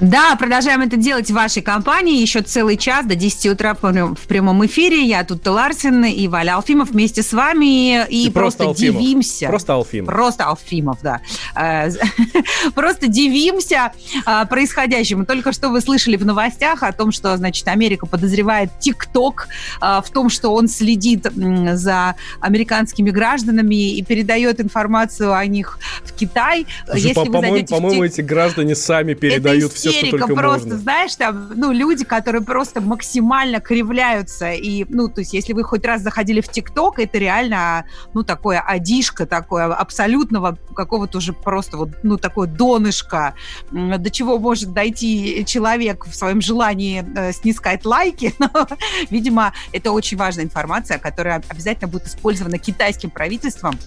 Да, продолжаем это делать в вашей компании. Еще целый час до 10 утра в прямом эфире. Я тут Ларсин и Валя Алфимов вместе с вами. И, и просто, просто дивимся. Просто Алфимов. Просто Алфимов, да. Э, просто дивимся э, происходящему. Только что вы слышали в новостях о том, что, значит, Америка подозревает ТикТок э, в том, что он следит за американскими гражданами и передает информацию о них в Китай. Если по-моему, по-моему, эти граждане сами передают все все, только просто, можно. знаешь, там, ну, люди, которые просто максимально кривляются, и, ну, то есть, если вы хоть раз заходили в ТикТок, это реально, ну, такое одишко такое, абсолютного какого-то уже просто вот, ну, такое донышко, до чего может дойти человек в своем желании э, снискать лайки, но, видимо, это очень важная информация, которая обязательно будет использована китайским правительством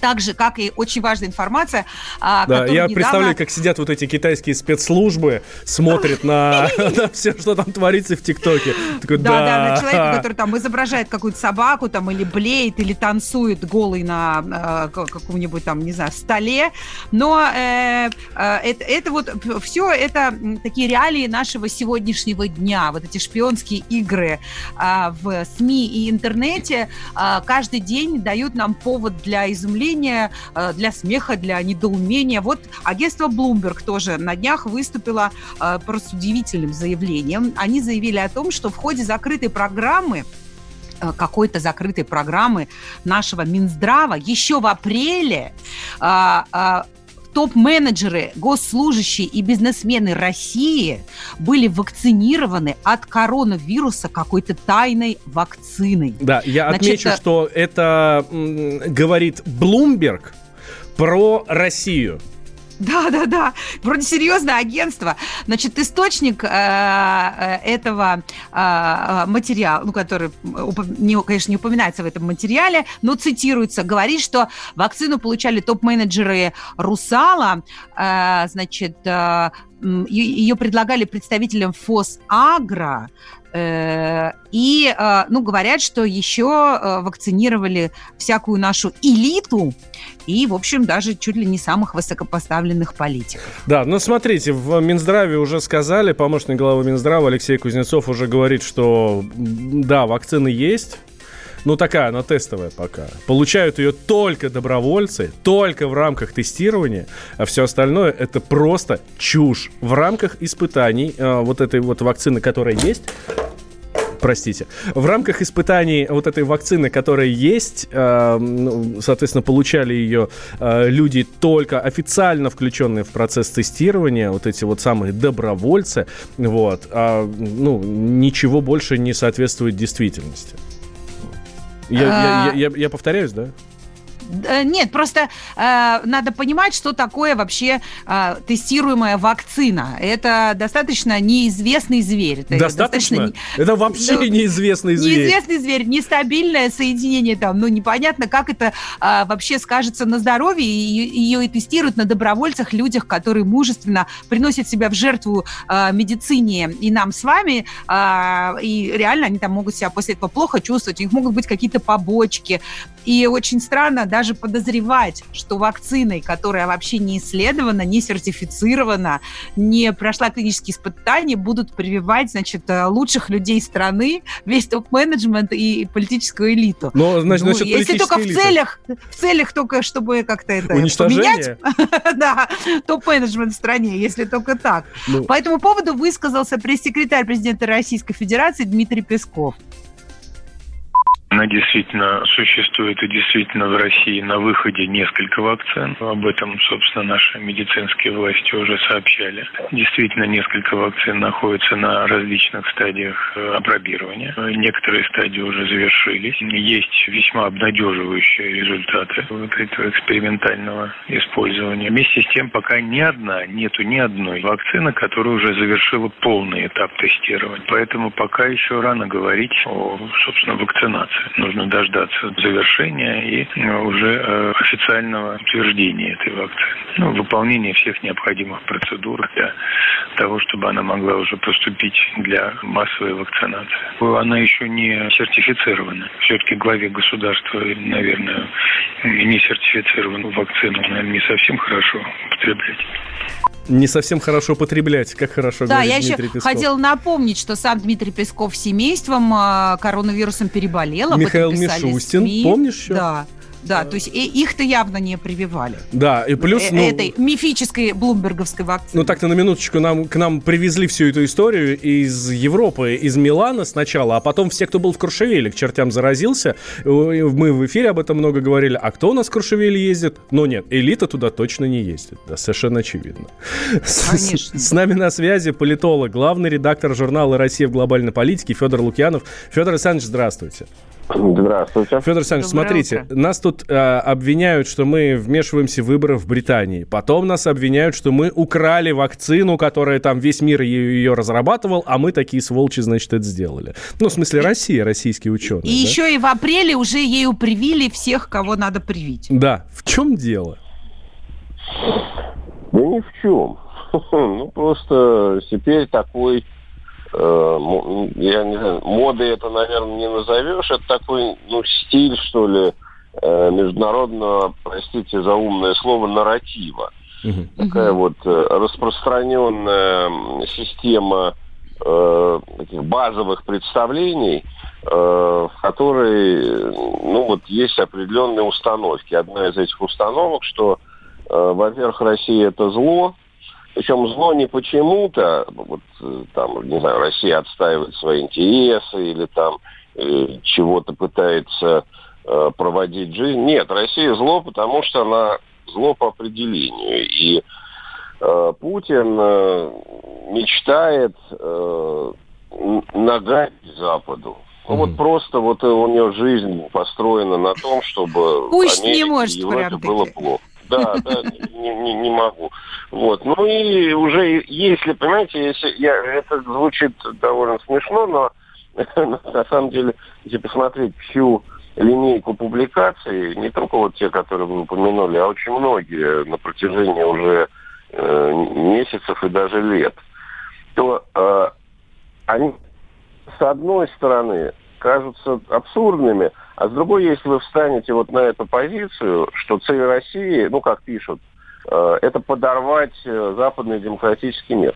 так же, как и очень важная информация. А, да, я недавно... представляю, как сидят вот эти китайские спецслужбы, смотрят на, все, что там творится в ТикТоке. да, да, на человека, который там изображает какую-то собаку, там, или блеет, или танцует голый на э, каком-нибудь там, не знаю, столе. Но э, э, это, вот все это такие реалии нашего сегодняшнего дня. Вот эти шпионские игры в СМИ и интернете каждый день дают нам повод для изумления, для смеха, для недоумения. Вот агентство Bloomberg тоже на днях выступило э, просто удивительным заявлением. Они заявили о том, что в ходе закрытой программы э, какой-то закрытой программы нашего Минздрава еще в апреле топ-менеджеры, госслужащие и бизнесмены России были вакцинированы от коронавируса какой-то тайной вакциной. Да, я Значит, отмечу, что это говорит Bloomberg про Россию. Да, да, да. Вроде серьезное агентство. Значит, источник э, э этого э, материала, ну, который, не, конечно, не упоминается в этом материале, но цитируется, говорит, что вакцину получали топ-менеджеры Русала, значит, ее предлагали представителям ФОС Агро, и, э, ну, говорят, что еще э, вакцинировали всякую нашу элиту и, в общем, даже чуть ли не самых высокопоставленных политиков. Да, ну, смотрите, в Минздраве уже сказали, помощник главы Минздрава Алексей Кузнецов уже говорит, что, да, вакцины есть, ну такая, она тестовая пока. Получают ее только добровольцы, только в рамках тестирования, а все остальное это просто чушь. В рамках испытаний э, вот этой вот вакцины, которая есть, простите. В рамках испытаний вот этой вакцины, которая есть, э, ну, соответственно, получали ее э, люди только официально включенные в процесс тестирования, вот эти вот самые добровольцы, вот, а, ну, ничего больше не соответствует действительности. Я, я, а. я, я повторяюсь, да? Нет, просто э, надо понимать, что такое вообще э, тестируемая вакцина. Это достаточно неизвестный зверь. Это достаточно? достаточно это вообще ну, неизвестный зверь. Неизвестный зверь, нестабильное соединение там, ну непонятно, как это э, вообще скажется на здоровье. И, ее и тестируют на добровольцах, людях, которые мужественно приносят себя в жертву э, медицине и нам с вами. Э, и реально они там могут себя после этого плохо чувствовать. У них могут быть какие-то побочки. И очень странно, да, даже подозревать, что вакциной, которая вообще не исследована, не сертифицирована, не прошла клинические испытания, будут прививать, значит, э, лучших людей страны, весь топ-менеджмент и политическую элиту. Но, значит, ну, насчет если только элиты. в целях, в целях только, чтобы как-то это поменять, да, топ-менеджмент в стране, если только так. Ну. По этому поводу высказался пресс-секретарь президента Российской Федерации Дмитрий Песков. Она действительно существует и действительно в России на выходе несколько вакцин. Об этом, собственно, наши медицинские власти уже сообщали. Действительно, несколько вакцин находятся на различных стадиях э, опробирования. Некоторые стадии уже завершились. Есть весьма обнадеживающие результаты вот этого экспериментального использования. Вместе с тем, пока ни одна, нету ни одной вакцины, которая уже завершила полный этап тестирования. Поэтому пока еще рано говорить о, собственно, вакцинации. Нужно дождаться завершения и э, уже э, официального утверждения этой вакцины. Ну, выполнение всех необходимых процедур для того, чтобы она могла уже поступить для массовой вакцинации. Она еще не сертифицирована. Все-таки главе государства, наверное, не сертифицированную вакцину, наверное, не совсем хорошо употреблять не совсем хорошо потреблять, как хорошо да, говорит я Дмитрий еще Песков. хотела напомнить, что сам Дмитрий Песков с семейством э, коронавирусом переболел. Об Михаил этом писали Мишустин, СМИ. помнишь еще? Да. Да, то есть их-то явно не прививали. Да, и плюс... Э- ну, Этой мифической блумберговской вакцины. Ну так-то на минуточку нам, к нам привезли всю эту историю из Европы, из Милана сначала, а потом все, кто был в Куршевеле, к чертям заразился. Э, Мы в эфире об этом много говорили. А кто у нас в Куршевеле ездит? Ну нет, элита туда точно не ездит. Да, совершенно очевидно. Конечно. С, с нами на связи политолог, главный редактор журнала «Россия в глобальной политике» Федор Лукьянов. Федор Александрович, здравствуйте. Здравствуйте. Федор Александрович, Доброе смотрите, утро. нас тут э, обвиняют, что мы вмешиваемся в выборы в Британии. Потом нас обвиняют, что мы украли вакцину, которая там весь мир ее, ее разрабатывал, а мы такие сволочи, значит, это сделали. Ну, в смысле, Россия, российские ученые. И да? еще и в апреле уже ею привили всех, кого надо привить. Да, в чем дело? Да ни в чем. Ну, просто теперь такой, я не знаю, модой это, наверное, не назовешь. Это такой, ну, стиль, что ли, э, международного, простите за умное слово, нарратива. Мгм. Такая вот э, распространенная система э, таких базовых представлений, э, в которой, э, ну, вот есть определенные установки. Одна из этих установок, что, э, во-первых, Россия это зло, причем зло не почему-то, вот э, там, не знаю, Россия отстаивает свои интересы или там э, чего-то пытается э, проводить жизнь. Нет, Россия зло, потому что она зло по определению. И э, Путин э, мечтает э, нагадить Западу. Ну, Мгм. вот просто вот у него жизнь построена на том, чтобы Пусть не Америке может и Европе было плохо. Да, да, не, не- не могу. Вот. Ну и уже, если, понимаете, если я, это звучит довольно смешно, но на самом деле, если посмотреть всю линейку публикаций, не только вот те, которые вы упомянули, а очень многие на протяжении уже э, месяцев и даже лет, то э, они, с одной стороны, кажутся абсурдными, а с другой, если вы встанете вот на эту позицию, что цель России, ну, как пишут, э, это подорвать э, западный демократический мир.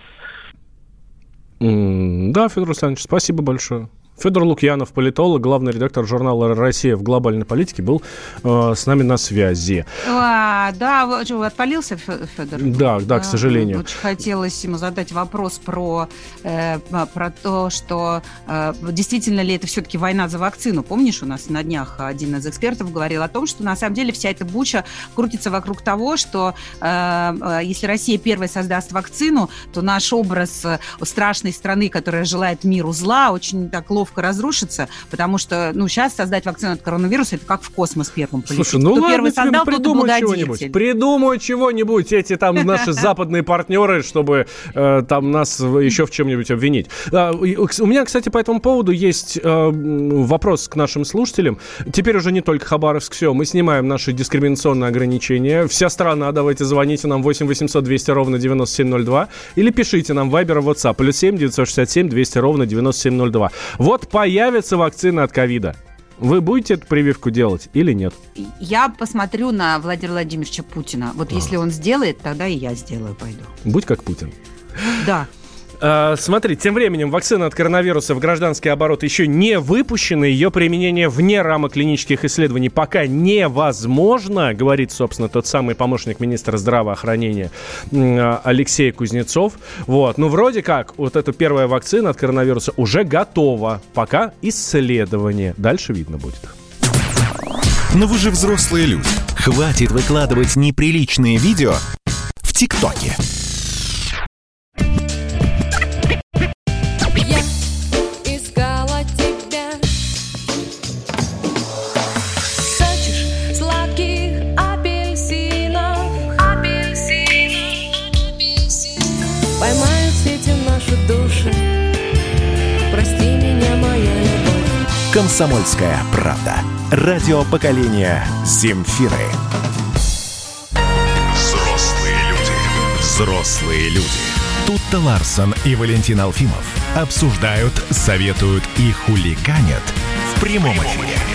Да, Федор Александрович, спасибо большое. Федор Лукьянов, политолог, главный редактор журнала «Россия в глобальной политике», был э, с нами на связи. А, да, Фе- Федор? Да, да, к сожалению. Очень хотелось ему задать вопрос про, э, про то, что э, действительно ли это все-таки война за вакцину. Помнишь, у нас на днях один из экспертов говорил о том, что на самом деле вся эта буча крутится вокруг того, что э, э, если Россия первая создаст вакцину, то наш образ э, страшной страны, которая желает миру зла, очень так ловко разрушится, потому что, ну, сейчас создать вакцину от коронавируса, это как в космос первым полететь. Слушай, ну Кто ладно, первый и придумай чего-нибудь. Придумай чего-нибудь, эти там наши западные партнеры, чтобы э, там нас еще в чем-нибудь обвинить. А, у меня, кстати, по этому поводу есть э, вопрос к нашим слушателям. Теперь уже не только Хабаровск, все, мы снимаем наши дискриминационные ограничения. Вся страна, давайте звоните нам 8 800 200 ровно 9702 или пишите нам Viber и WhatsApp. Плюс 7 967 200 ровно 9702. Вот появится вакцина от ковида. Вы будете эту прививку делать или нет? Я посмотрю на Владимира Владимировича Путина. Вот если он сделает, тогда и я сделаю, пойду. Будь как Путин. Да. А, смотри, тем временем вакцина от коронавируса в гражданский оборот еще не выпущена. Ее применение вне рамок клинических исследований пока невозможно, говорит, собственно, тот самый помощник министра здравоохранения а, Алексей Кузнецов. Вот. Ну, вроде как, вот эта первая вакцина от коронавируса уже готова. Пока исследование. Дальше видно будет. Но вы же взрослые люди. Хватит выкладывать неприличные видео в ТикТоке. «Комсомольская правда». Радио поколения «Земфиры». Взрослые люди. Взрослые люди. Тут-то Ларсон и Валентин Алфимов обсуждают, советуют и хулиганят в прямом эфире.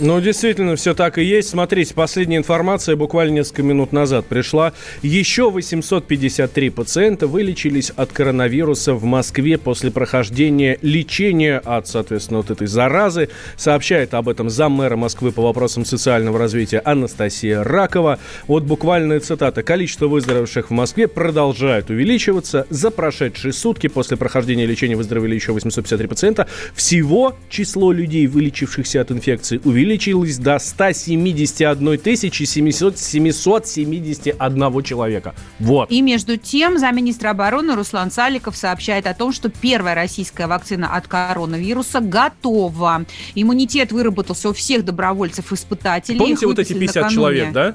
Ну, действительно, все так и есть. Смотрите, последняя информация буквально несколько минут назад пришла. Еще 853 пациента вылечились от коронавируса в Москве после прохождения лечения от, соответственно, вот этой заразы. Сообщает об этом заммэра Москвы по вопросам социального развития Анастасия Ракова. Вот буквальная цитата. Количество выздоровевших в Москве продолжает увеличиваться. За прошедшие сутки после прохождения лечения выздоровели еще 853 пациента. Всего число людей, вылечившихся от инфекции, увеличилось увеличилось до 171 тысячи 771 человека. Вот. И между тем, замминистра обороны Руслан Саликов сообщает о том, что первая российская вакцина от коронавируса готова. Иммунитет выработался у всех добровольцев-испытателей. Помните вот эти 50 накануне. человек, да?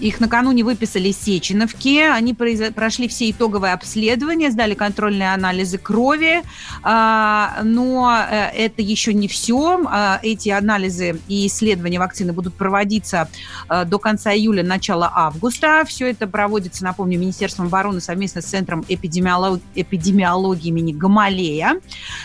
Их накануне выписали Сеченовки. Они прошли все итоговые обследования, сдали контрольные анализы крови. А, но э, это еще не все. А, эти анализы и исследования вакцины будут проводиться э, до конца июля, начала августа. Все это проводится, напомню, Министерством обороны совместно с Центром эпидемиологии, эпидемиологии имени Гамалея.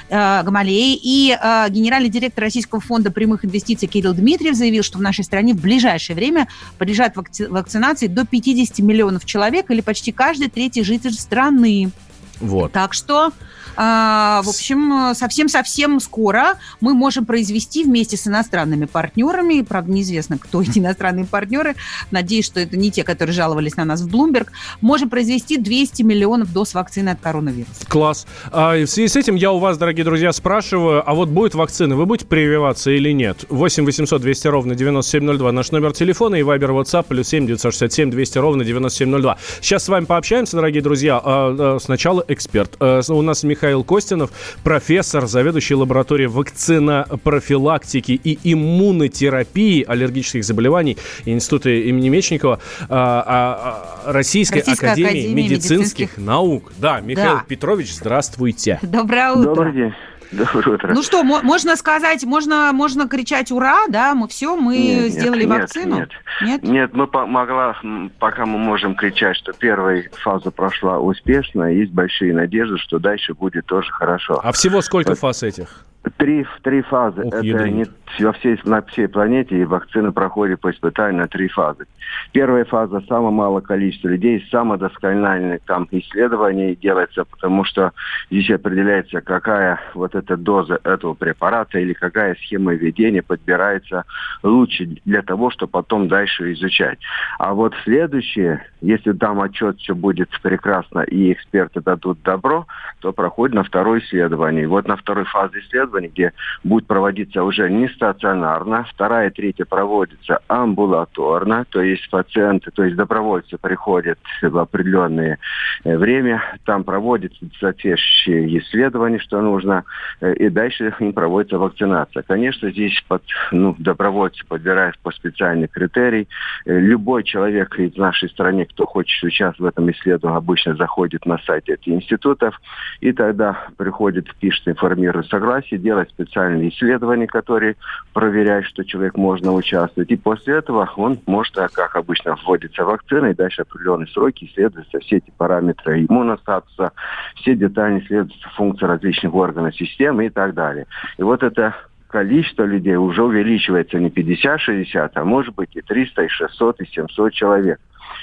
Э, Гамалеи. И генеральный директор Российского фонда прямых инвестиций Кирилл Дмитриев заявил, что в нашей стране в ближайшее время подлежат вакцинации вакцинации до 50 миллионов человек или почти каждый третий житель страны. Вот. Так что а, в общем, совсем-совсем скоро мы можем произвести вместе с иностранными партнерами, правда, неизвестно, кто эти иностранные партнеры, надеюсь, что это не те, которые жаловались на нас в Bloomberg, можем произвести 200 миллионов доз вакцины от коронавируса. Класс. А, в связи с этим я у вас, дорогие друзья, спрашиваю, а вот будет вакцина, вы будете прививаться или нет? 8 800 200 ровно 9702 наш номер телефона и вайбер WhatsApp плюс 7 967 200 ровно 9702. Сейчас с вами пообщаемся, дорогие друзья. А, сначала эксперт. У нас Михаил Костинов, профессор, заведующий лабораторией вакцинопрофилактики и иммунотерапии аллергических заболеваний Института имени Мечникова а, а, а, Российской, Российской Академии, Академии медицинских, медицинских наук. Да, Михаил да. Петрович, здравствуйте. Доброе утро. Добрый день. Доброе утро. Ну что, можно сказать, можно, можно кричать «Ура!», да? Мы все, мы нет, сделали нет, вакцину? Нет, нет. Нет, мы по могла, пока мы можем кричать, что первая фаза прошла успешно, есть большие надежды, что дальше будет тоже хорошо. А всего сколько вот. фаз этих? Три, три фазы. Ух, Это не во всей, на всей планете, и вакцина проходит по испытанию на три фазы. Первая фаза – самое малое количество людей, самое доскональное там исследование делается, потому что здесь определяется, какая вот эта доза этого препарата или какая схема ведения подбирается лучше для того, чтобы потом дальше изучать. А вот следующее, если там отчет все будет прекрасно и эксперты дадут добро, то проходит на второе исследование. И вот на второй фазе исследования исследований, где будет проводиться уже не стационарно, вторая и третья проводится амбулаторно, то есть пациенты, то есть добровольцы приходят в определенное э, время, там проводятся соответствующие исследования, что нужно, э, и дальше им проводится вакцинация. Конечно, здесь под, ну, добровольцы подбирают по специальным критериям. Э, любой человек из нашей страны, кто хочет участвовать в этом исследовании, обычно заходит на сайт этих институтов, и тогда приходит, пишет, информирует согласие, делать специальные исследования, которые проверяют, что человек можно участвовать. И после этого он может, а как обычно, вводится вакцина, и дальше определенные сроки исследуются все эти параметры иммуностатуса, все детали исследуются функции различных органов системы и так далее. И вот это количество людей уже увеличивается не 50-60, а может быть и 300, и 600, и 700 человек.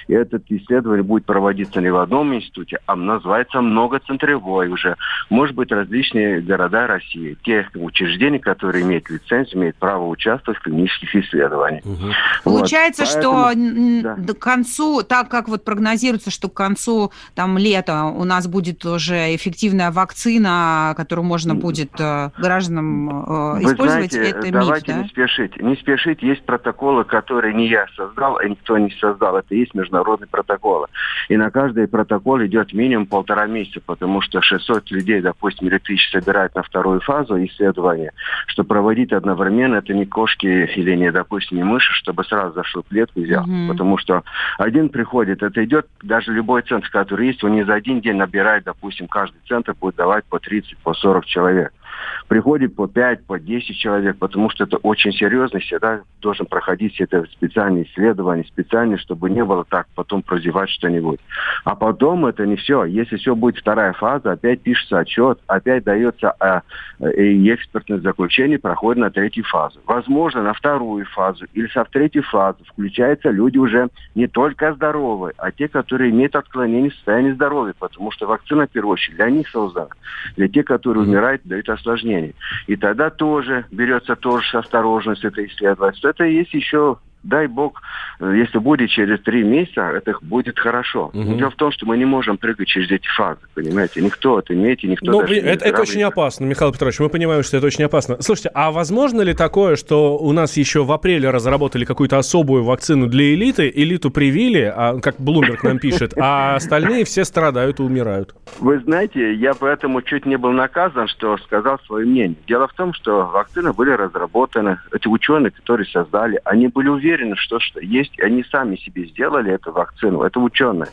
И это исследование будет проводиться не в одном институте, а называется многоцентровой уже. Может быть, различные города России. Те учреждения, которые имеют лицензию, имеют право участвовать в клинических исследованиях. Угу. Вот. Получается, Поэтому, что да. к концу, так как вот прогнозируется, что к концу там лета у нас будет уже эффективная вакцина, которую можно будет э, гражданам э, Вы использовать, знаете, это давайте миф, да? не спешить. Не спешить. Есть протоколы, которые не я создал, а никто не создал. Это есть международные протоколы. И на каждый протокол идет минимум полтора месяца, потому что 600 людей, допустим, электричество собирают на вторую фазу исследования, что проводить одновременно это не кошки или не, допустим, не мыши, чтобы сразу зашел клетку и взял. Mm-hmm. Потому что один приходит, это идет даже любой центр, который есть, он не за один день набирает, допустим, каждый центр будет давать по 30, по 40 человек приходит по 5, по 10 человек, потому что это очень серьезно, всегда должен проходить это специальные исследования, специальные, чтобы не было так потом прозевать что-нибудь. А потом это не все. Если все будет вторая фаза, опять пишется отчет, опять дается а, и экспертное заключение проходит на третью фазу. Возможно, на вторую фазу или со третьей фазы включаются люди уже не только здоровые, а те, которые имеют отклонение в состоянии здоровья, потому что вакцина, в первую очередь, для них создана. Для тех, которые умирают, дают осложнений. И тогда тоже берется тоже с осторожностью это исследовать. Это есть еще дай бог, э, если будет через три месяца, это будет хорошо. Угу. Дело в том, что мы не можем прыгать через эти фазы, понимаете? Никто это имеет, и никто ну, даже это, это очень опасно, Михаил Петрович, мы понимаем, что это очень опасно. Слушайте, а возможно ли такое, что у нас еще в апреле разработали какую-то особую вакцину для элиты, элиту привили, а, как Блумберг нам пишет, а остальные все страдают и умирают? Вы знаете, я поэтому чуть не был наказан, что сказал свое мнение. Дело в том, что вакцины были разработаны, эти ученые, которые создали, они были уверены, уверены, что, что есть, они сами себе сделали эту вакцину, это ученые.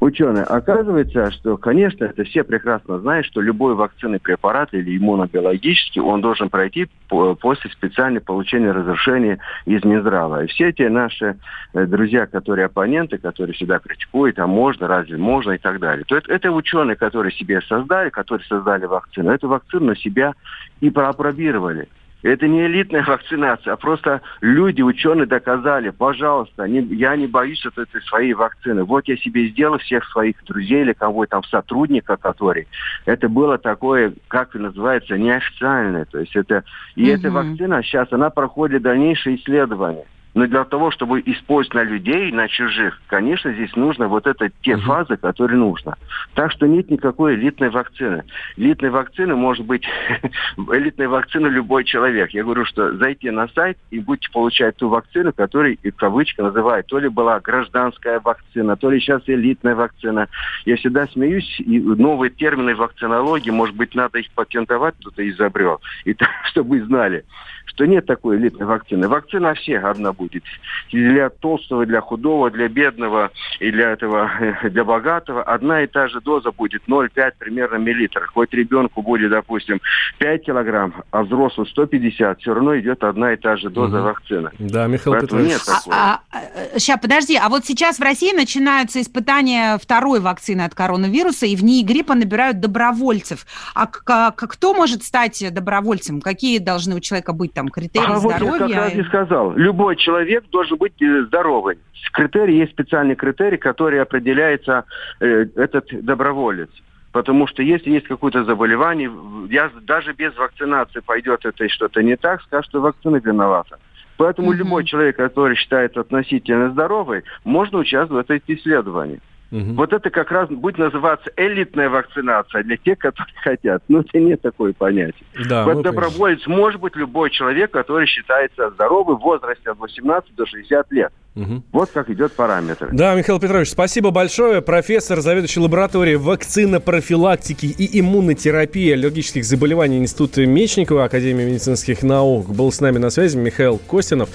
Ученые. Оказывается, что, конечно, это все прекрасно знают, что любой вакцинный препарат или иммунобиологический, он должен пройти после специального получения разрешения из Минздрава. И все эти наши э, друзья, которые оппоненты, которые всегда критикуют, а можно, разве можно и так далее. То это, это ученые, которые себе создали, которые создали вакцину, эту вакцину на себя и проапробировали. Это не элитная вакцинация, а просто люди, ученые доказали, пожалуйста, не, я не боюсь от этой своей вакцины. Вот я себе сделал всех своих друзей или кого там сотрудника, который. Это было такое, как называется, неофициальное. То есть это, и угу. эта вакцина сейчас, она проходит дальнейшие исследования. Но для того, чтобы использовать на людей, на чужих, конечно, здесь нужно вот это те угу. фазы, которые нужно. Так что нет никакой элитной вакцины. Элитной вакцины может быть элитной вакцины любой человек. Я говорю, что зайти на сайт и будете получать ту вакцину, которую и кавычка называют. То ли была гражданская вакцина, то ли сейчас элитная вакцина. Я всегда смеюсь, и новые термины вакцинологии, может быть, надо их патентовать, кто-то изобрел, и так, чтобы вы знали что нет такой элитной вакцины. Вакцина всех одна будет. Для толстого, для худого, для бедного и для этого, для богатого одна и та же доза будет 0,5 примерно миллилитра. Хоть ребенку будет, допустим, 5 килограмм, а взрослому 150, все равно идет одна и та же доза угу. вакцины. Да, Михаил Поэтому Петрович. Нет такого. А, а, сейчас, подожди, а вот сейчас в России начинаются испытания второй вакцины от коронавируса, и в ней гриппа набирают добровольцев. А кто может стать добровольцем? Какие должны у человека быть там критерии а здоровья? Вот я как раз и сказал. Любой человек должен быть э, здоровый. Критерий, есть специальный критерий, который определяется э, этот доброволец. Потому что если есть какое-то заболевание, я, даже без вакцинации пойдет это и что-то не так, скажет, что вакцина виновата. Поэтому угу. любой человек, который считается относительно здоровый, можно участвовать в этом исследовании. Угу. Вот это как раз будет называться элитная вакцинация для тех, которые хотят. Но это не такое понятие. Да, вот доброволец может быть любой человек, который считается здоровым в возрасте от 18 до 60 лет. Угу. Вот как идет параметр. Да, Михаил Петрович, спасибо большое. Профессор, заведующий лабораторией вакцинопрофилактики и иммунотерапии аллергических заболеваний Института Мечникова Академии медицинских наук был с нами на связи Михаил Костинов.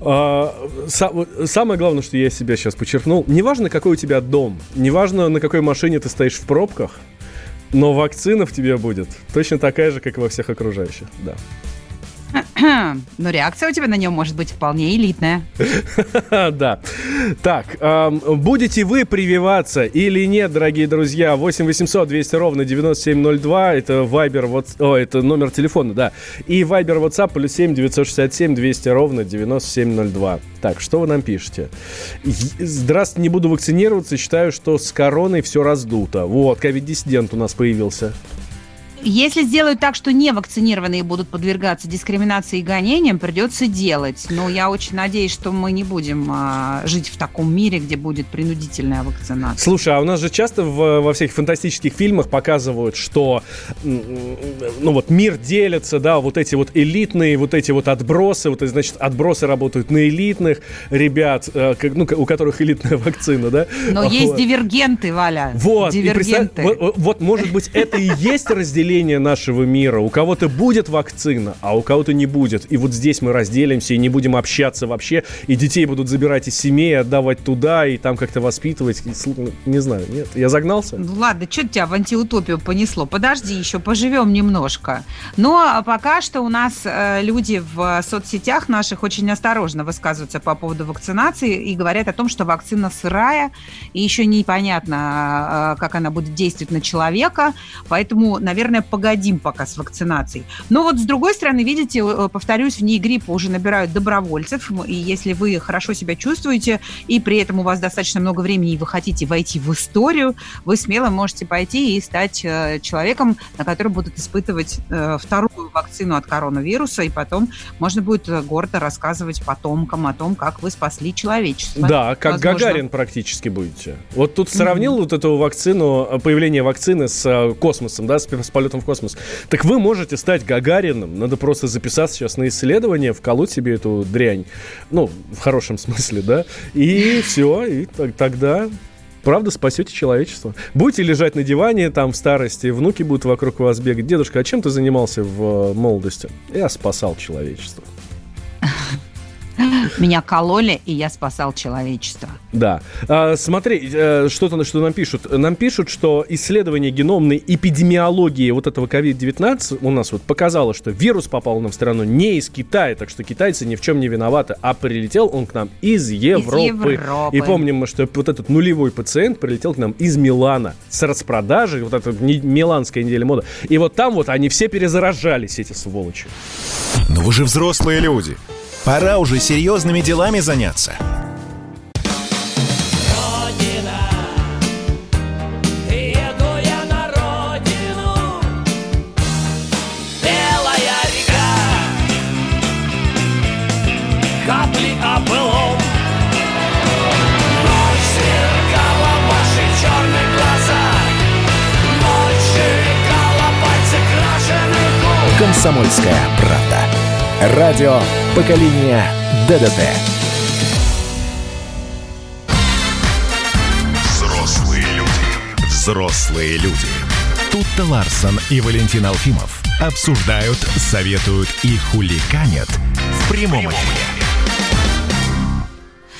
А, самое главное, что я себя сейчас подчеркнул, неважно, какой у тебя дом, неважно, на какой машине ты стоишь в пробках, но вакцина в тебе будет точно такая же, как и во всех окружающих. Да. Но реакция у тебя на нем может быть вполне элитная. Да. Так, будете вы прививаться или нет, дорогие друзья? 8 800 200 ровно 9702. Это Viber, вот, о, это номер телефона, да. И Viber, WhatsApp, плюс 7 967 200 ровно 9702. Так, что вы нам пишете? Здравствуйте, не буду вакцинироваться, считаю, что с короной все раздуто. Вот, ковид-диссидент у нас появился. Если сделают так, что невакцинированные будут подвергаться дискриминации и гонениям, придется делать. Но я очень надеюсь, что мы не будем а, жить в таком мире, где будет принудительная вакцинация. Слушай, а у нас же часто в, во всяких фантастических фильмах показывают, что ну вот мир делится, да, вот эти вот элитные, вот эти вот отбросы, вот значит отбросы работают на элитных ребят, э, ну, у которых элитная вакцина, да. Но вот. есть дивергенты, Валя. Вот. Дивергенты. Вот, вот, может быть, это и есть разделение разделение нашего мира. У кого-то будет вакцина, а у кого-то не будет. И вот здесь мы разделимся и не будем общаться вообще. И детей будут забирать из семей, отдавать туда, и там как-то воспитывать. Не знаю, нет. Я загнался? Ну ладно, что тебя в антиутопию понесло? Подожди, еще поживем немножко. Но пока что у нас э, люди в соцсетях наших очень осторожно высказываются по поводу вакцинации и говорят о том, что вакцина сырая, и еще непонятно, э, как она будет действовать на человека. Поэтому, наверное, наверное, погодим пока с вакцинацией. Но вот с другой стороны, видите, э, повторюсь, в ней гриппа уже набирают добровольцев, и если вы хорошо себя чувствуете, и при этом у вас достаточно много времени, и вы хотите войти в историю, вы смело можете пойти и стать э, человеком, на который будут испытывать э, вторую вакцину от коронавируса, и потом можно будет гордо рассказывать потомкам о том, как вы спасли человечество. Да, как Возможно. Гагарин практически будете. Вот тут сравнил mm-hmm. вот эту вакцину, появление вакцины с космосом, да, с, с полетом в космос. Так вы можете стать Гагарином. Надо просто записаться сейчас на исследование, вколоть себе эту дрянь. Ну, в хорошем смысле, да. И все, и тогда правда спасете человечество. Будете лежать на диване там в старости, внуки будут вокруг вас бегать. Дедушка, а чем ты занимался в э, молодости? Я спасал человечество. Меня кололи, и я спасал человечество. Да. А, смотри, э, что-то, что нам пишут. Нам пишут, что исследование геномной эпидемиологии вот этого COVID-19 у нас вот показало, что вирус попал нам в страну не из Китая, так что китайцы ни в чем не виноваты, а прилетел он к нам из Европы. Из Европы. И помним мы, что вот этот нулевой пациент прилетел к нам из Милана с распродажей, вот эта миланская неделя моды. И вот там вот они все перезаражались, эти сволочи. Но вы же взрослые люди. Пора уже серьезными делами заняться. «Комсомольская правда». Радио поколения ДДТ. Взрослые люди. Взрослые люди. Тут-то Ларсон и Валентин Алфимов обсуждают, советуют и хуликанят в прямом эфире.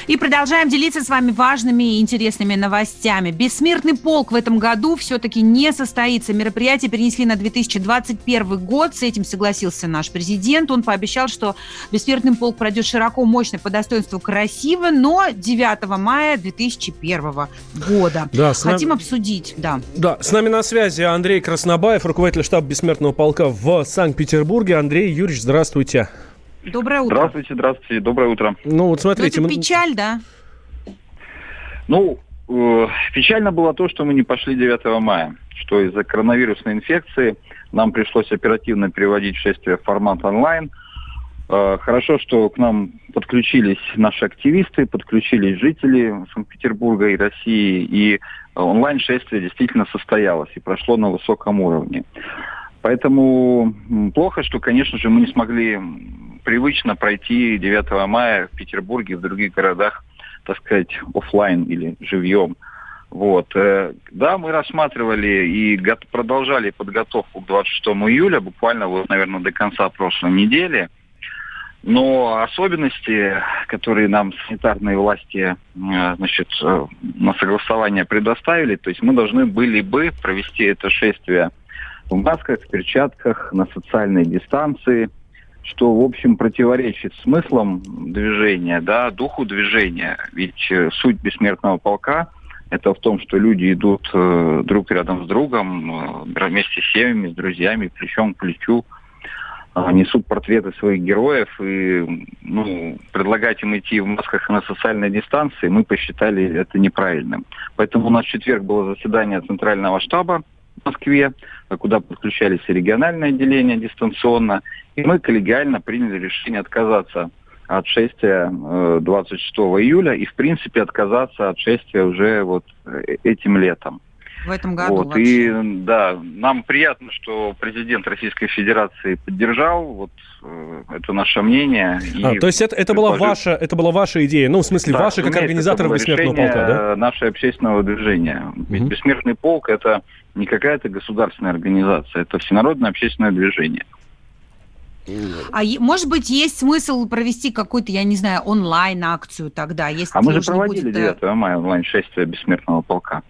И продолжаем делиться с вами важными и интересными новостями. Бессмертный полк в этом году все-таки не состоится. Мероприятие перенесли на 2021 год. С этим согласился наш президент. Он пообещал, что Бессмертный полк пройдет широко, мощно, по достоинству, красиво, но 9 мая 2001 года. Да, Хотим нами... обсудить, да. Да, с нами на связи Андрей Краснобаев, руководитель штаба Бессмертного полка в Санкт-Петербурге. Андрей Юрьевич, здравствуйте. Доброе утро. Здравствуйте, здравствуйте, доброе утро. Ну вот смотрите. Ну, это печаль, да? Ну, э, печально было то, что мы не пошли 9 мая, что из-за коронавирусной инфекции нам пришлось оперативно переводить шествие в формат онлайн. Э, хорошо, что к нам подключились наши активисты, подключились жители Санкт-Петербурга и России, и онлайн-шествие действительно состоялось и прошло на высоком уровне. Поэтому плохо, что, конечно же, мы не смогли привычно пройти 9 мая в Петербурге и в других городах, так сказать, офлайн или живьем. Вот. Э, да, мы рассматривали и продолжали подготовку к 26 июля, буквально вот, наверное, до конца прошлой недели. Но особенности, которые нам санитарные власти э, значит, э, на согласование предоставили, то есть мы должны были бы провести это шествие в масках, в перчатках, на социальной дистанции – что, в общем, противоречит смыслам движения, да, духу движения. Ведь э, суть бессмертного полка – это в том, что люди идут э, друг рядом с другом, э, вместе с семьями, с друзьями, плечом к плечу, э, несут портреты своих героев, и ну, предлагать им идти в масках на социальной дистанции мы посчитали это неправильным. Поэтому у нас в четверг было заседание Центрального штаба Москве, куда подключались и региональные отделения дистанционно, и мы коллегиально приняли решение отказаться от шествия 26 июля и, в принципе, отказаться от шествия уже вот э, этим летом. В этом году вот, И да, нам приятно, что президент Российской Федерации поддержал вот э, это наше мнение. А, то есть это, это, была ваша, это была ваша идея, ну, в смысле, да, ваша как организатора Бессмертного полка, да? нашего общественного движения. Ведь угу. Бессмертный полк – это не какая-то государственная организация, это всенародное общественное движение. А может быть, есть смысл провести какую-то, я не знаю, онлайн-акцию тогда? Если а мы же проводили будет... 9 э, мая онлайн-шествие Бессмертного полка.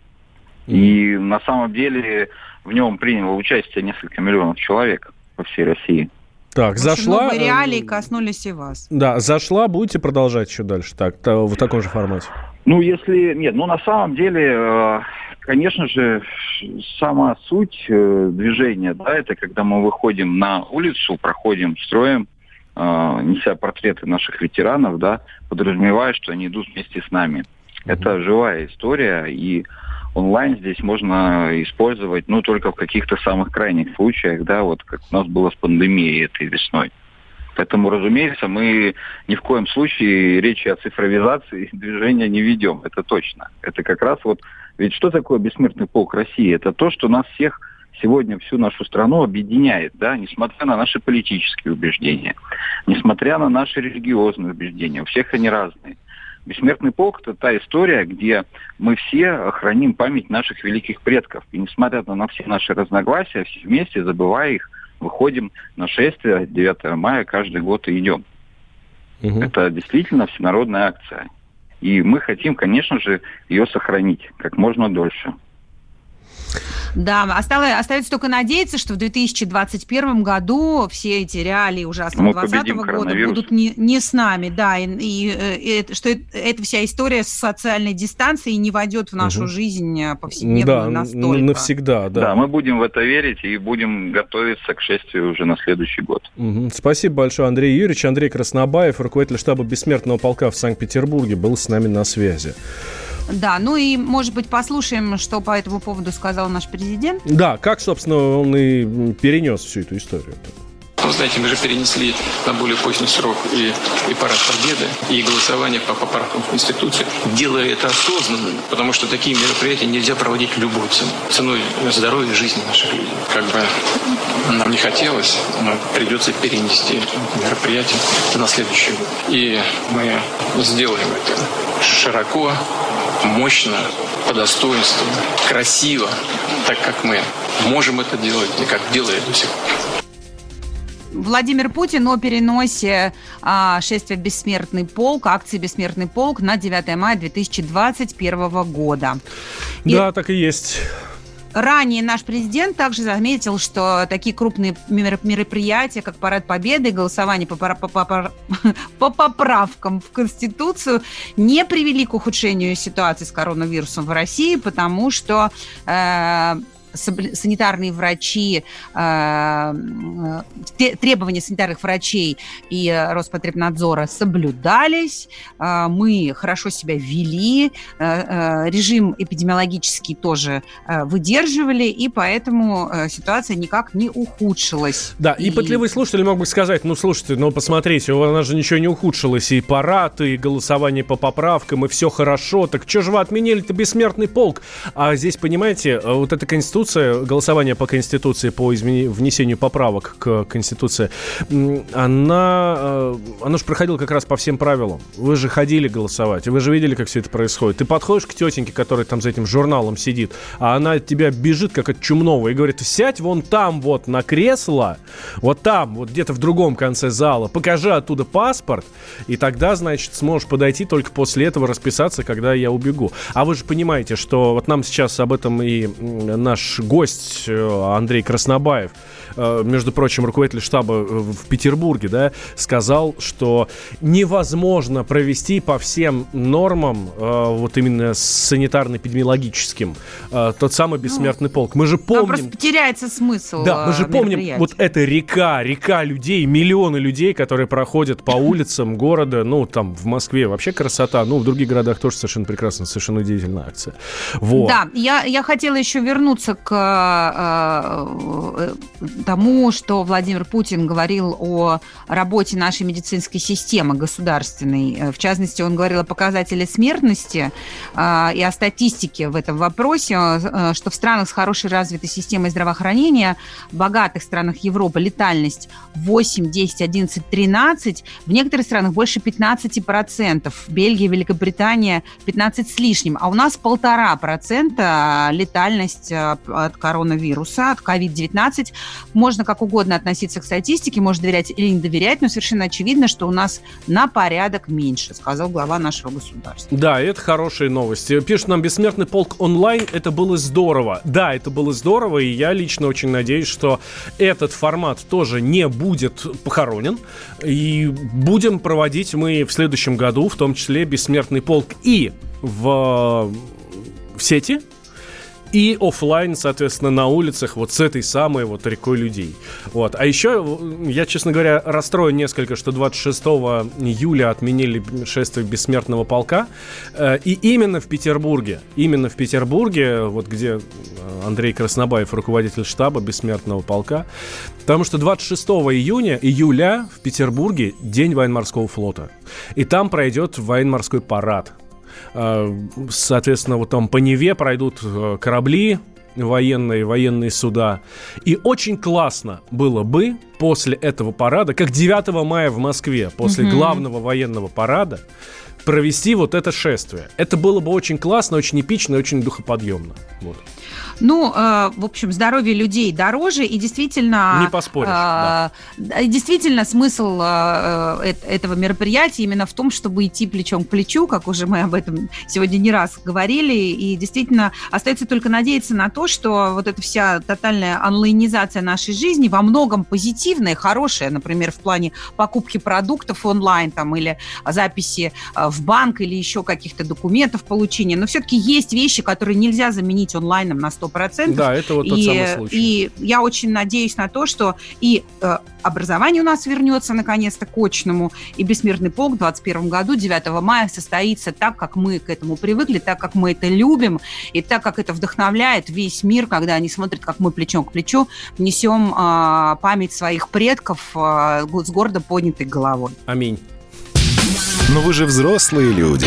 И на самом деле в нем приняло участие несколько миллионов человек по всей России. Так, зашла... Много реалий коснулись и вас. Да, зашла, будете продолжать еще дальше так, в таком же формате? Ну, если... Нет, ну, на самом деле, э, конечно же, сама суть э, движения, да, это когда мы выходим на улицу, проходим строем, э, неся портреты наших ветеранов, да, подразумевая, что они идут вместе с нами. Mm-hmm. Это живая история, и онлайн здесь можно использовать, ну, только в каких-то самых крайних случаях, да, вот как у нас было с пандемией этой весной. Поэтому, разумеется, мы ни в коем случае речи о цифровизации движения не ведем, это точно. Это как раз вот... Ведь что такое бессмертный полк России? Это то, что нас всех сегодня всю нашу страну объединяет, да, несмотря на наши политические убеждения, несмотря на наши религиозные убеждения, у всех они разные. Бессмертный полк – это та история, где мы все храним память наших великих предков. И несмотря на все наши разногласия, все вместе, забывая их, выходим на шествие 9 мая каждый год и идем. Угу. Это действительно всенародная акция. И мы хотим, конечно же, ее сохранить как можно дольше. Да, осталось, остается только надеяться, что в 2021 году все эти реалии ужасного 2020 года будут не, не с нами, да, и, и, и э, что это, эта вся история с социальной дистанцией не войдет в нашу угу. жизнь э, повседневную да, настолько. навсегда, да. Да, мы будем в это верить и будем готовиться к шествию уже на следующий год. Угу. Спасибо большое, Андрей Юрьевич. Андрей Краснобаев, руководитель штаба Бессмертного полка в Санкт-Петербурге, был с нами на связи. Да, ну и, может быть, послушаем, что по этому поводу сказал наш президент. Да, как, собственно, он и перенес всю эту историю. Ну, знаете, мы же перенесли на более поздний срок и, и парад Победы, и голосование по поправкам в Конституции, делая это осознанно, потому что такие мероприятия нельзя проводить любой ценой, ценой здоровья и жизни наших людей. Как бы нам не хотелось, но придется перенести мероприятие на следующий год. И мы сделаем это широко, мощно, по достоинству, красиво, так как мы можем это делать и как делали до сих пор. Владимир Путин о переносе а, шествия «Бессмертный полк», акции «Бессмертный полк» на 9 мая 2021 года. И... Да, так и есть. Ранее наш президент также заметил, что такие крупные мероприятия, как Парад Победы и голосование по, по, по, по поправкам в Конституцию, не привели к ухудшению ситуации с коронавирусом в России, потому что э, санитарные врачи, э, требования санитарных врачей и Роспотребнадзора соблюдались, э, мы хорошо себя вели, э, режим эпидемиологический тоже выдерживали, и поэтому ситуация никак не ухудшилась. Да, и, и пытливый слушатель мог бы сказать, ну, слушайте, ну, посмотрите, у нас же ничего не ухудшилось, и парад, и голосование по поправкам, и все хорошо, так что же вы отменили-то бессмертный полк? А здесь, понимаете, вот эта конституция Конституция, голосование по Конституции, по измени... внесению поправок к Конституции, она, э, оно же проходило как раз по всем правилам. Вы же ходили голосовать, вы же видели, как все это происходит. Ты подходишь к тетеньке, которая там за этим журналом сидит, а она от тебя бежит, как от чумного, и говорит, сядь вон там вот на кресло, вот там, вот где-то в другом конце зала, покажи оттуда паспорт, и тогда, значит, сможешь подойти только после этого расписаться, когда я убегу. А вы же понимаете, что вот нам сейчас об этом и наш наш гость э, Андрей Краснобаев, э, между прочим, руководитель штаба в Петербурге, да, сказал, что невозможно провести по всем нормам, вот именно санитарно-эпидемиологическим, тот самый бессмертный полк. Мы же помним... просто теряется смысл Да, мы же помним, вот эта река, река людей, миллионы людей, которые проходят по улицам города, ну, там, в Москве вообще красота, ну, в других городах тоже совершенно прекрасно, совершенно удивительная акция. Вот. Да, я, я хотела еще вернуться к э, э, тому, что Владимир Путин говорил о работе нашей медицинской системы государственной. Э, в частности, он говорил о показателе смертности и о статистике в этом вопросе, что в странах с хорошей развитой системой здравоохранения, в богатых странах Европы летальность 8, 10, 11, 13, в некоторых странах больше 15%, в Бельгии, Великобритания 15 с лишним, а у нас полтора процента летальность от коронавируса, от COVID-19. Можно как угодно относиться к статистике, можно доверять или не доверять, но совершенно очевидно, что у нас на порядок меньше, сказал глава нашего государства. Да, это хорошие новости. Пишет нам «Бессмертный полк онлайн». Это было здорово. Да, это было здорово, и я лично очень надеюсь, что этот формат тоже не будет похоронен. И будем проводить мы в следующем году, в том числе «Бессмертный полк» и в, в сети, и офлайн, соответственно, на улицах вот с этой самой вот рекой людей. Вот. А еще, я, честно говоря, расстроен несколько, что 26 июля отменили шествие Бессмертного полка. Э, и именно в Петербурге, именно в Петербурге, вот где Андрей Краснобаев, руководитель штаба Бессмертного полка, потому что 26 июня, июля в Петербурге День военно-морского флота. И там пройдет военно-морской парад. Э, соответственно, вот там по Неве пройдут э, корабли, военные, военные суда. И очень классно было бы после этого парада, как 9 мая в Москве, после mm-hmm. главного военного парада, провести вот это шествие. Это было бы очень классно, очень эпично и очень духоподъемно. Вот. Ну, э, в общем, здоровье людей дороже, и действительно... Не поспоришь, э, да. Действительно, смысл э, этого мероприятия именно в том, чтобы идти плечом к плечу, как уже мы об этом сегодня не раз говорили, и действительно остается только надеяться на то, что вот эта вся тотальная онлайнизация нашей жизни во многом позитивная, хорошая, например, в плане покупки продуктов онлайн там, или записи в банк, или еще каких-то документов получения, но все-таки есть вещи, которые нельзя заменить онлайном на 100 100%. Да, это вот тот и, самый случай. И я очень надеюсь на то, что и э, образование у нас вернется наконец-то к очному, и «Бессмертный полк» в 2021 году, 9 мая, состоится так, как мы к этому привыкли, так, как мы это любим, и так, как это вдохновляет весь мир, когда они смотрят, как мы плечом к плечу несем э, память своих предков э, с гордо поднятой головой. Аминь. Но вы же взрослые люди.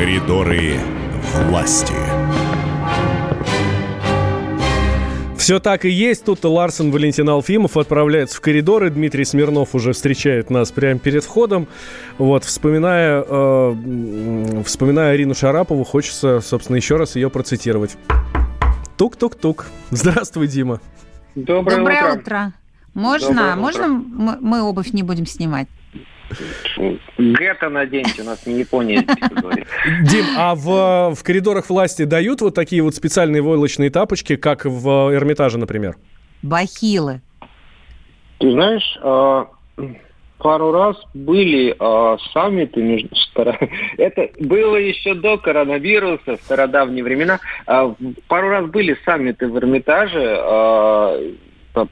Коридоры власти. Все так и есть. Тут Ларсен Валентин Алфимов отправляется в коридоры. Дмитрий Смирнов уже встречает нас прямо перед входом. Вот, вспоминая, э, вспоминая Арину Шарапову, хочется, собственно, еще раз ее процитировать. Тук-тук-тук. Здравствуй, Дима. Доброе, Доброе утро. утро. Можно, Доброе можно утро. мы обувь не будем снимать? Гетто наденьте, у нас не Япония. Дим, а в, в коридорах власти дают вот такие вот специальные войлочные тапочки, как в Эрмитаже, например? Бахилы. Ты знаешь, а, пару раз были а, саммиты между Это было еще до коронавируса, в стародавние времена. А, пару раз были саммиты в Эрмитаже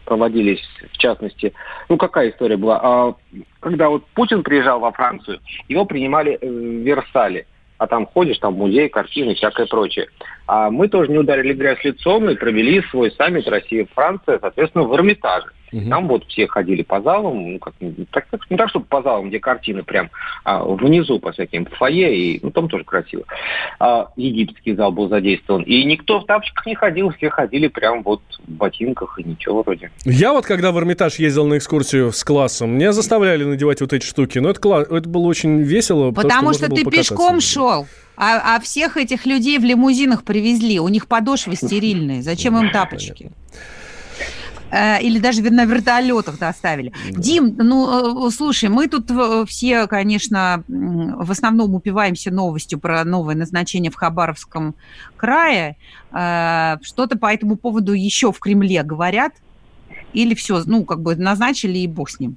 проводились, в частности, ну какая история была? А, когда вот Путин приезжал во Францию, его принимали э, в Версале, а там ходишь, там музей, картины, всякое прочее. А мы тоже не ударили грязь лицом и провели свой саммит Россия-Франция, соответственно, в Эрмитаже. Угу. Там вот все ходили по залам, ну, как, так, так, не так, чтобы по залам, где картины прям а, внизу по всяким фойе, и ну, там тоже красиво. А, египетский зал был задействован. И никто в тапочках не ходил, все ходили прям вот в ботинках и ничего вроде. Я вот, когда в Эрмитаж ездил на экскурсию с классом, меня заставляли надевать вот эти штуки, но это, класс, это было очень весело. Потому что, что ты пешком шел. А, а всех этих людей в лимузинах привезли. У них подошвы стерильные. Зачем им тапочки? Понятно. Э, или даже на вертолетах доставили. Да. Дим, ну, э, слушай, мы тут э, все, конечно, в основном упиваемся новостью про новое назначение в Хабаровском крае. Что-то по этому поводу еще в Кремле говорят? Или все, ну, как бы назначили и бог с ним?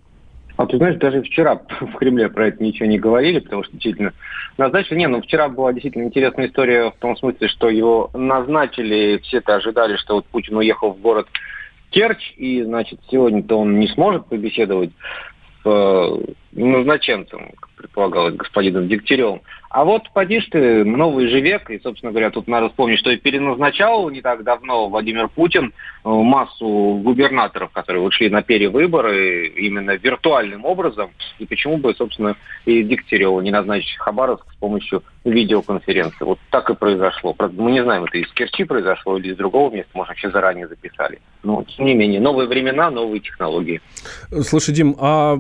А ты знаешь, даже вчера в Кремле про это ничего не говорили, потому что действительно назначили. Не, ну вчера была действительно интересная история в том смысле, что его назначили, все это ожидали, что вот Путин уехал в город Керчь, и, значит, сегодня-то он не сможет побеседовать с э, назначенцем, как предполагалось, господином Дегтяревым. А вот поди ты, новый же век, и, собственно говоря, тут надо вспомнить, что и переназначал не так давно Владимир Путин э, массу губернаторов, которые ушли на перевыборы именно виртуальным образом, и почему бы, собственно, и Дегтярева не назначить Хабаровск с помощью видеоконференции. Вот так и произошло. Мы не знаем, это из Керчи произошло или из другого места, может, вообще заранее записали. Но, тем не менее, новые времена, новые технологии. Слушай, Дим, а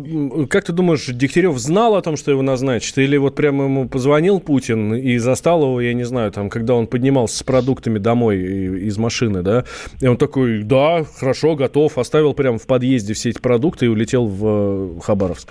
как ты думаешь, Дегтярев знал о том, что его назначат, или вот прямо ему позвонили позвонил Путин и застал его, я не знаю, там, когда он поднимался с продуктами домой из машины, да, и он такой, да, хорошо, готов, оставил прямо в подъезде все эти продукты и улетел в э, Хабаровск.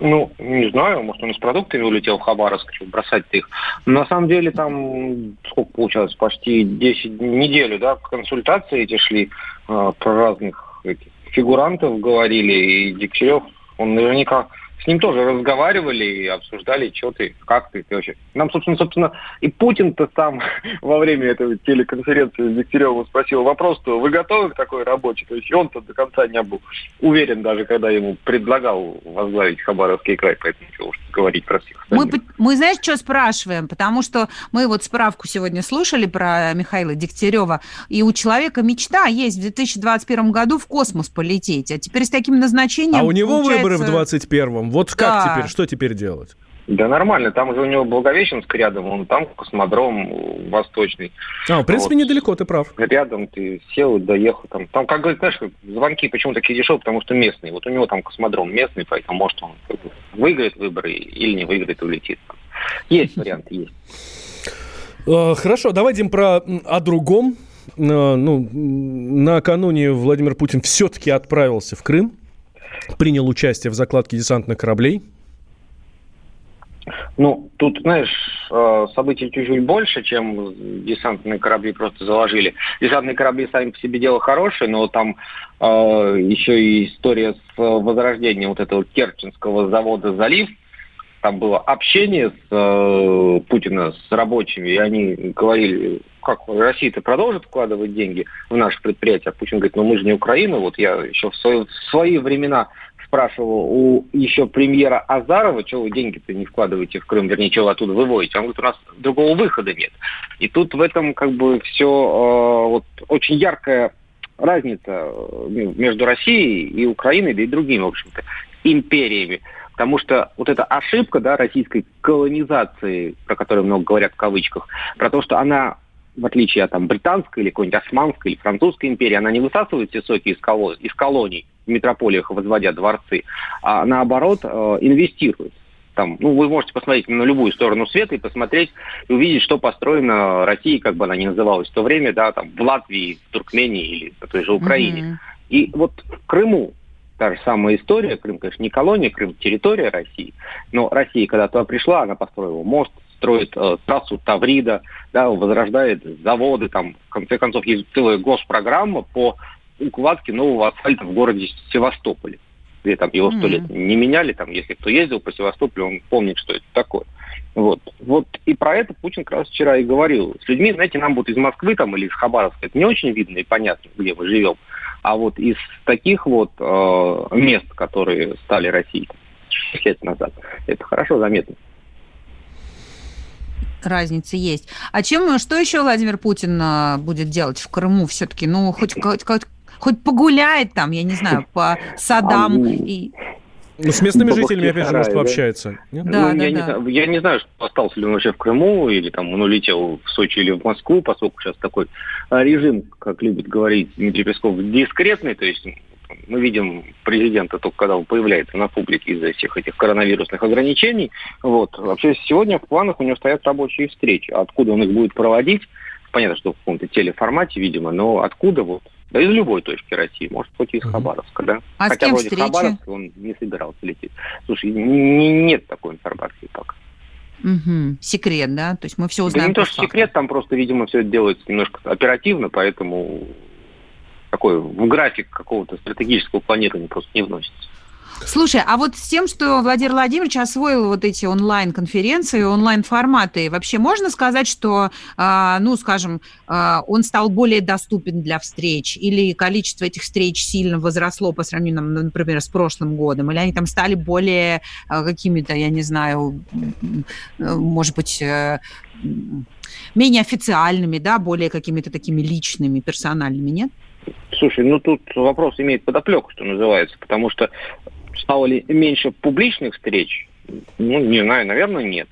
Ну, не знаю, может, он с продуктами улетел в Хабаровск, что бросать-то их. На самом деле там, сколько получалось, почти 10 неделю, да, консультации эти шли э, про разных этих фигурантов говорили, и Дегтярев, он наверняка с ним тоже разговаривали и обсуждали, что ты, как ты, ты вообще. Нам, собственно, собственно, и Путин-то сам во время этой телеконференции с Дегтяревым спросил вопрос-то, вы готовы к такой работе? То есть он-то до конца не был уверен, даже когда ему предлагал возглавить Хабаровский край, поэтому что уж говорить про всех Мы, мы, знаешь, что спрашиваем? Потому что мы вот справку сегодня слушали про Михаила Дегтярева, и у человека мечта есть в 2021 году в космос полететь, а теперь с таким назначением... А у него получается... выборы в 2021 вот как да. теперь, что теперь делать? Да нормально, там же у него Благовещенск рядом, он там космодром восточный. А, в принципе, вот. недалеко, ты прав. Рядом ты сел доехал. Там, там как говорят, знаешь, звонки почему такие дешевые, потому что местный. Вот у него там космодром местный, поэтому может он выиграет выборы или не выиграет, улетит. Есть варианты, есть. Э, хорошо, давай, Дим, про о другом. Э, ну, накануне Владимир Путин все-таки отправился в Крым принял участие в закладке десантных кораблей? Ну, тут, знаешь, э, событий чуть-чуть больше, чем десантные корабли просто заложили. Десантные корабли сами по себе дело хорошее, но там э, еще и история с возрождением вот этого Керченского завода «Залив», там было общение с э, Путина с рабочими, и они говорили, как Россия-то продолжит вкладывать деньги в наши предприятия. А Путин говорит, ну мы же не Украина. Вот я еще в свои, в свои времена спрашивал у еще премьера Азарова, что вы деньги-то не вкладываете в Крым, вернее, что вы оттуда выводите. Он говорит, у нас другого выхода нет. И тут в этом как бы все э, вот очень яркая разница э, между Россией и Украиной, да и другими, в общем-то, империями. Потому что вот эта ошибка да, российской колонизации, про которую много говорят в кавычках, про то, что она в отличие от там, британской или какой-нибудь османской или французской империи, она не высасывает все соки из, коло- из колоний в метрополиях, возводя дворцы, а наоборот э, инвестирует. Там, ну, вы можете посмотреть на любую сторону света и посмотреть и увидеть, что построено Россией, как бы она ни называлась в то время, да, там, в Латвии, в Туркмении или на той же Украине. Mm-hmm. И вот в Крыму та же самая история. Крым, конечно, не колония, Крым территория России. Но Россия, когда туда пришла, она построила мост, строит э, трассу Таврида, да, возрождает заводы, там, в конце концов, есть целая госпрограмма по укладке нового асфальта в городе Севастополе где там его сто лет не меняли, там, если кто ездил по Севастополю, он помнит, что это такое. Вот. вот и про это Путин как раз вчера и говорил. С людьми, знаете, нам вот из Москвы там или из Хабаровска это не очень видно и понятно, где мы живем. А вот из таких вот э, мест, которые стали Россией 6 лет назад, это хорошо заметно. разница есть. А чем, что еще Владимир Путин а, будет делать в Крыму все-таки? Ну, хоть, хоть, хоть, хоть погуляет там, я не знаю, по садам А, и... Ну, с местными жителями, опять же, может, пообщается. Нет? Да, Ну, да, я, Не да. знаю, я не знаю, что остался ли он вообще в Крыму, или там он улетел в Сочи или в Москву, поскольку сейчас такой а, режим, как любит говорить Дмитрий Песков, дискретный, то есть мы видим президента только когда он появляется на публике из-за всех этих коронавирусных ограничений. Вот. Вообще сегодня в планах у него стоят рабочие встречи. Откуда он их будет проводить? Понятно, что в каком-то телеформате, видимо, но откуда вот? Да из любой точки России, может, хоть из. Хабаровска, да? А с Хотя кем вроде встречи? Хабаровск он не собирался лететь. Слушай, нет такой информации пока. Мгм. Секрет, да? То есть мы все Да узнаем не то, что секрет, там просто, видимо, все это делается немножко оперативно, поэтому такой в график какого-то стратегического планирования просто не вносится. Слушай, а вот с тем, что Владимир Владимирович освоил вот эти онлайн-конференции, онлайн-форматы, вообще можно сказать, что, а, ну, скажем, а, он стал более доступен для встреч, или количество этих встреч сильно возросло по сравнению, нам, например, с прошлым годом, или они там стали более а, какими-то, я не знаю, может быть, э, менее официальными, да, более какими-то такими личными, персональными, нет? Слушай, ну тут вопрос имеет подоплеку, что называется, потому что стало ли меньше публичных встреч? Ну, не знаю, наверное, нет.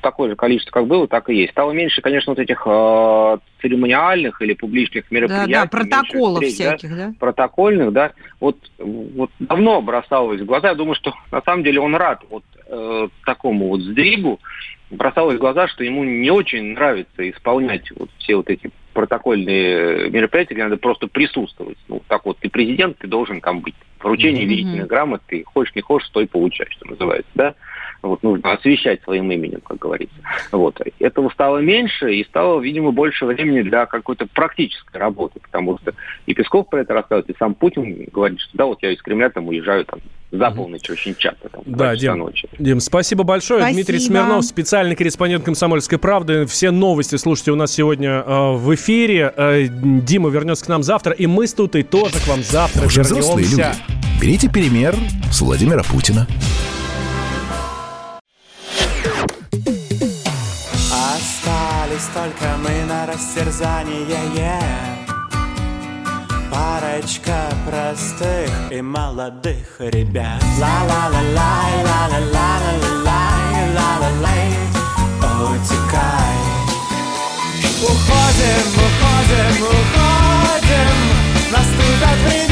Такое же количество, как было, так и есть. Стало меньше, конечно, вот этих э, церемониальных или публичных Да, мероприятий. да, меньше протоколов встреч, да. всяких, да? протокольных, да, вот, вот давно бросалось в глаза. Я думаю, что на самом деле он рад вот э, такому вот сдвигу. Бросалось в глаза, что ему не очень нравится исполнять вот все вот эти протокольные мероприятия, где надо просто присутствовать. Ну, так вот, ты президент, ты должен там быть. Вручение Мгм. верительных грамот, ты хочешь, не хочешь, стой, получай, что называется, да. Вот, нужно освещать своим именем, как говорится. Вот. Этого стало меньше, и стало, видимо, больше времени для какой-то практической работы, потому что и Песков про это рассказывает, и сам Путин говорит, что да, вот я из Кремля там уезжаю там за полночь очень часто, там, Да, Дим. ночи. Дим, спасибо большое. Спасибо. Дмитрий Смирнов, специальный корреспондент «Комсомольской правды». Все новости слушайте у нас сегодня э, в эфире. Э, Дима вернется к нам завтра, и мы с Тутой тоже к вам завтра же взрослые люди. вернемся. Берите пример с Владимира Путина. Остались только мы на растерзание Парочка простых и молодых ребят. Ла-ла-ла-лай, ла-ла-ла-ла-ла-лай, ла-ла-лай. Утекай Уходим, уходим, уходим. Наступят времена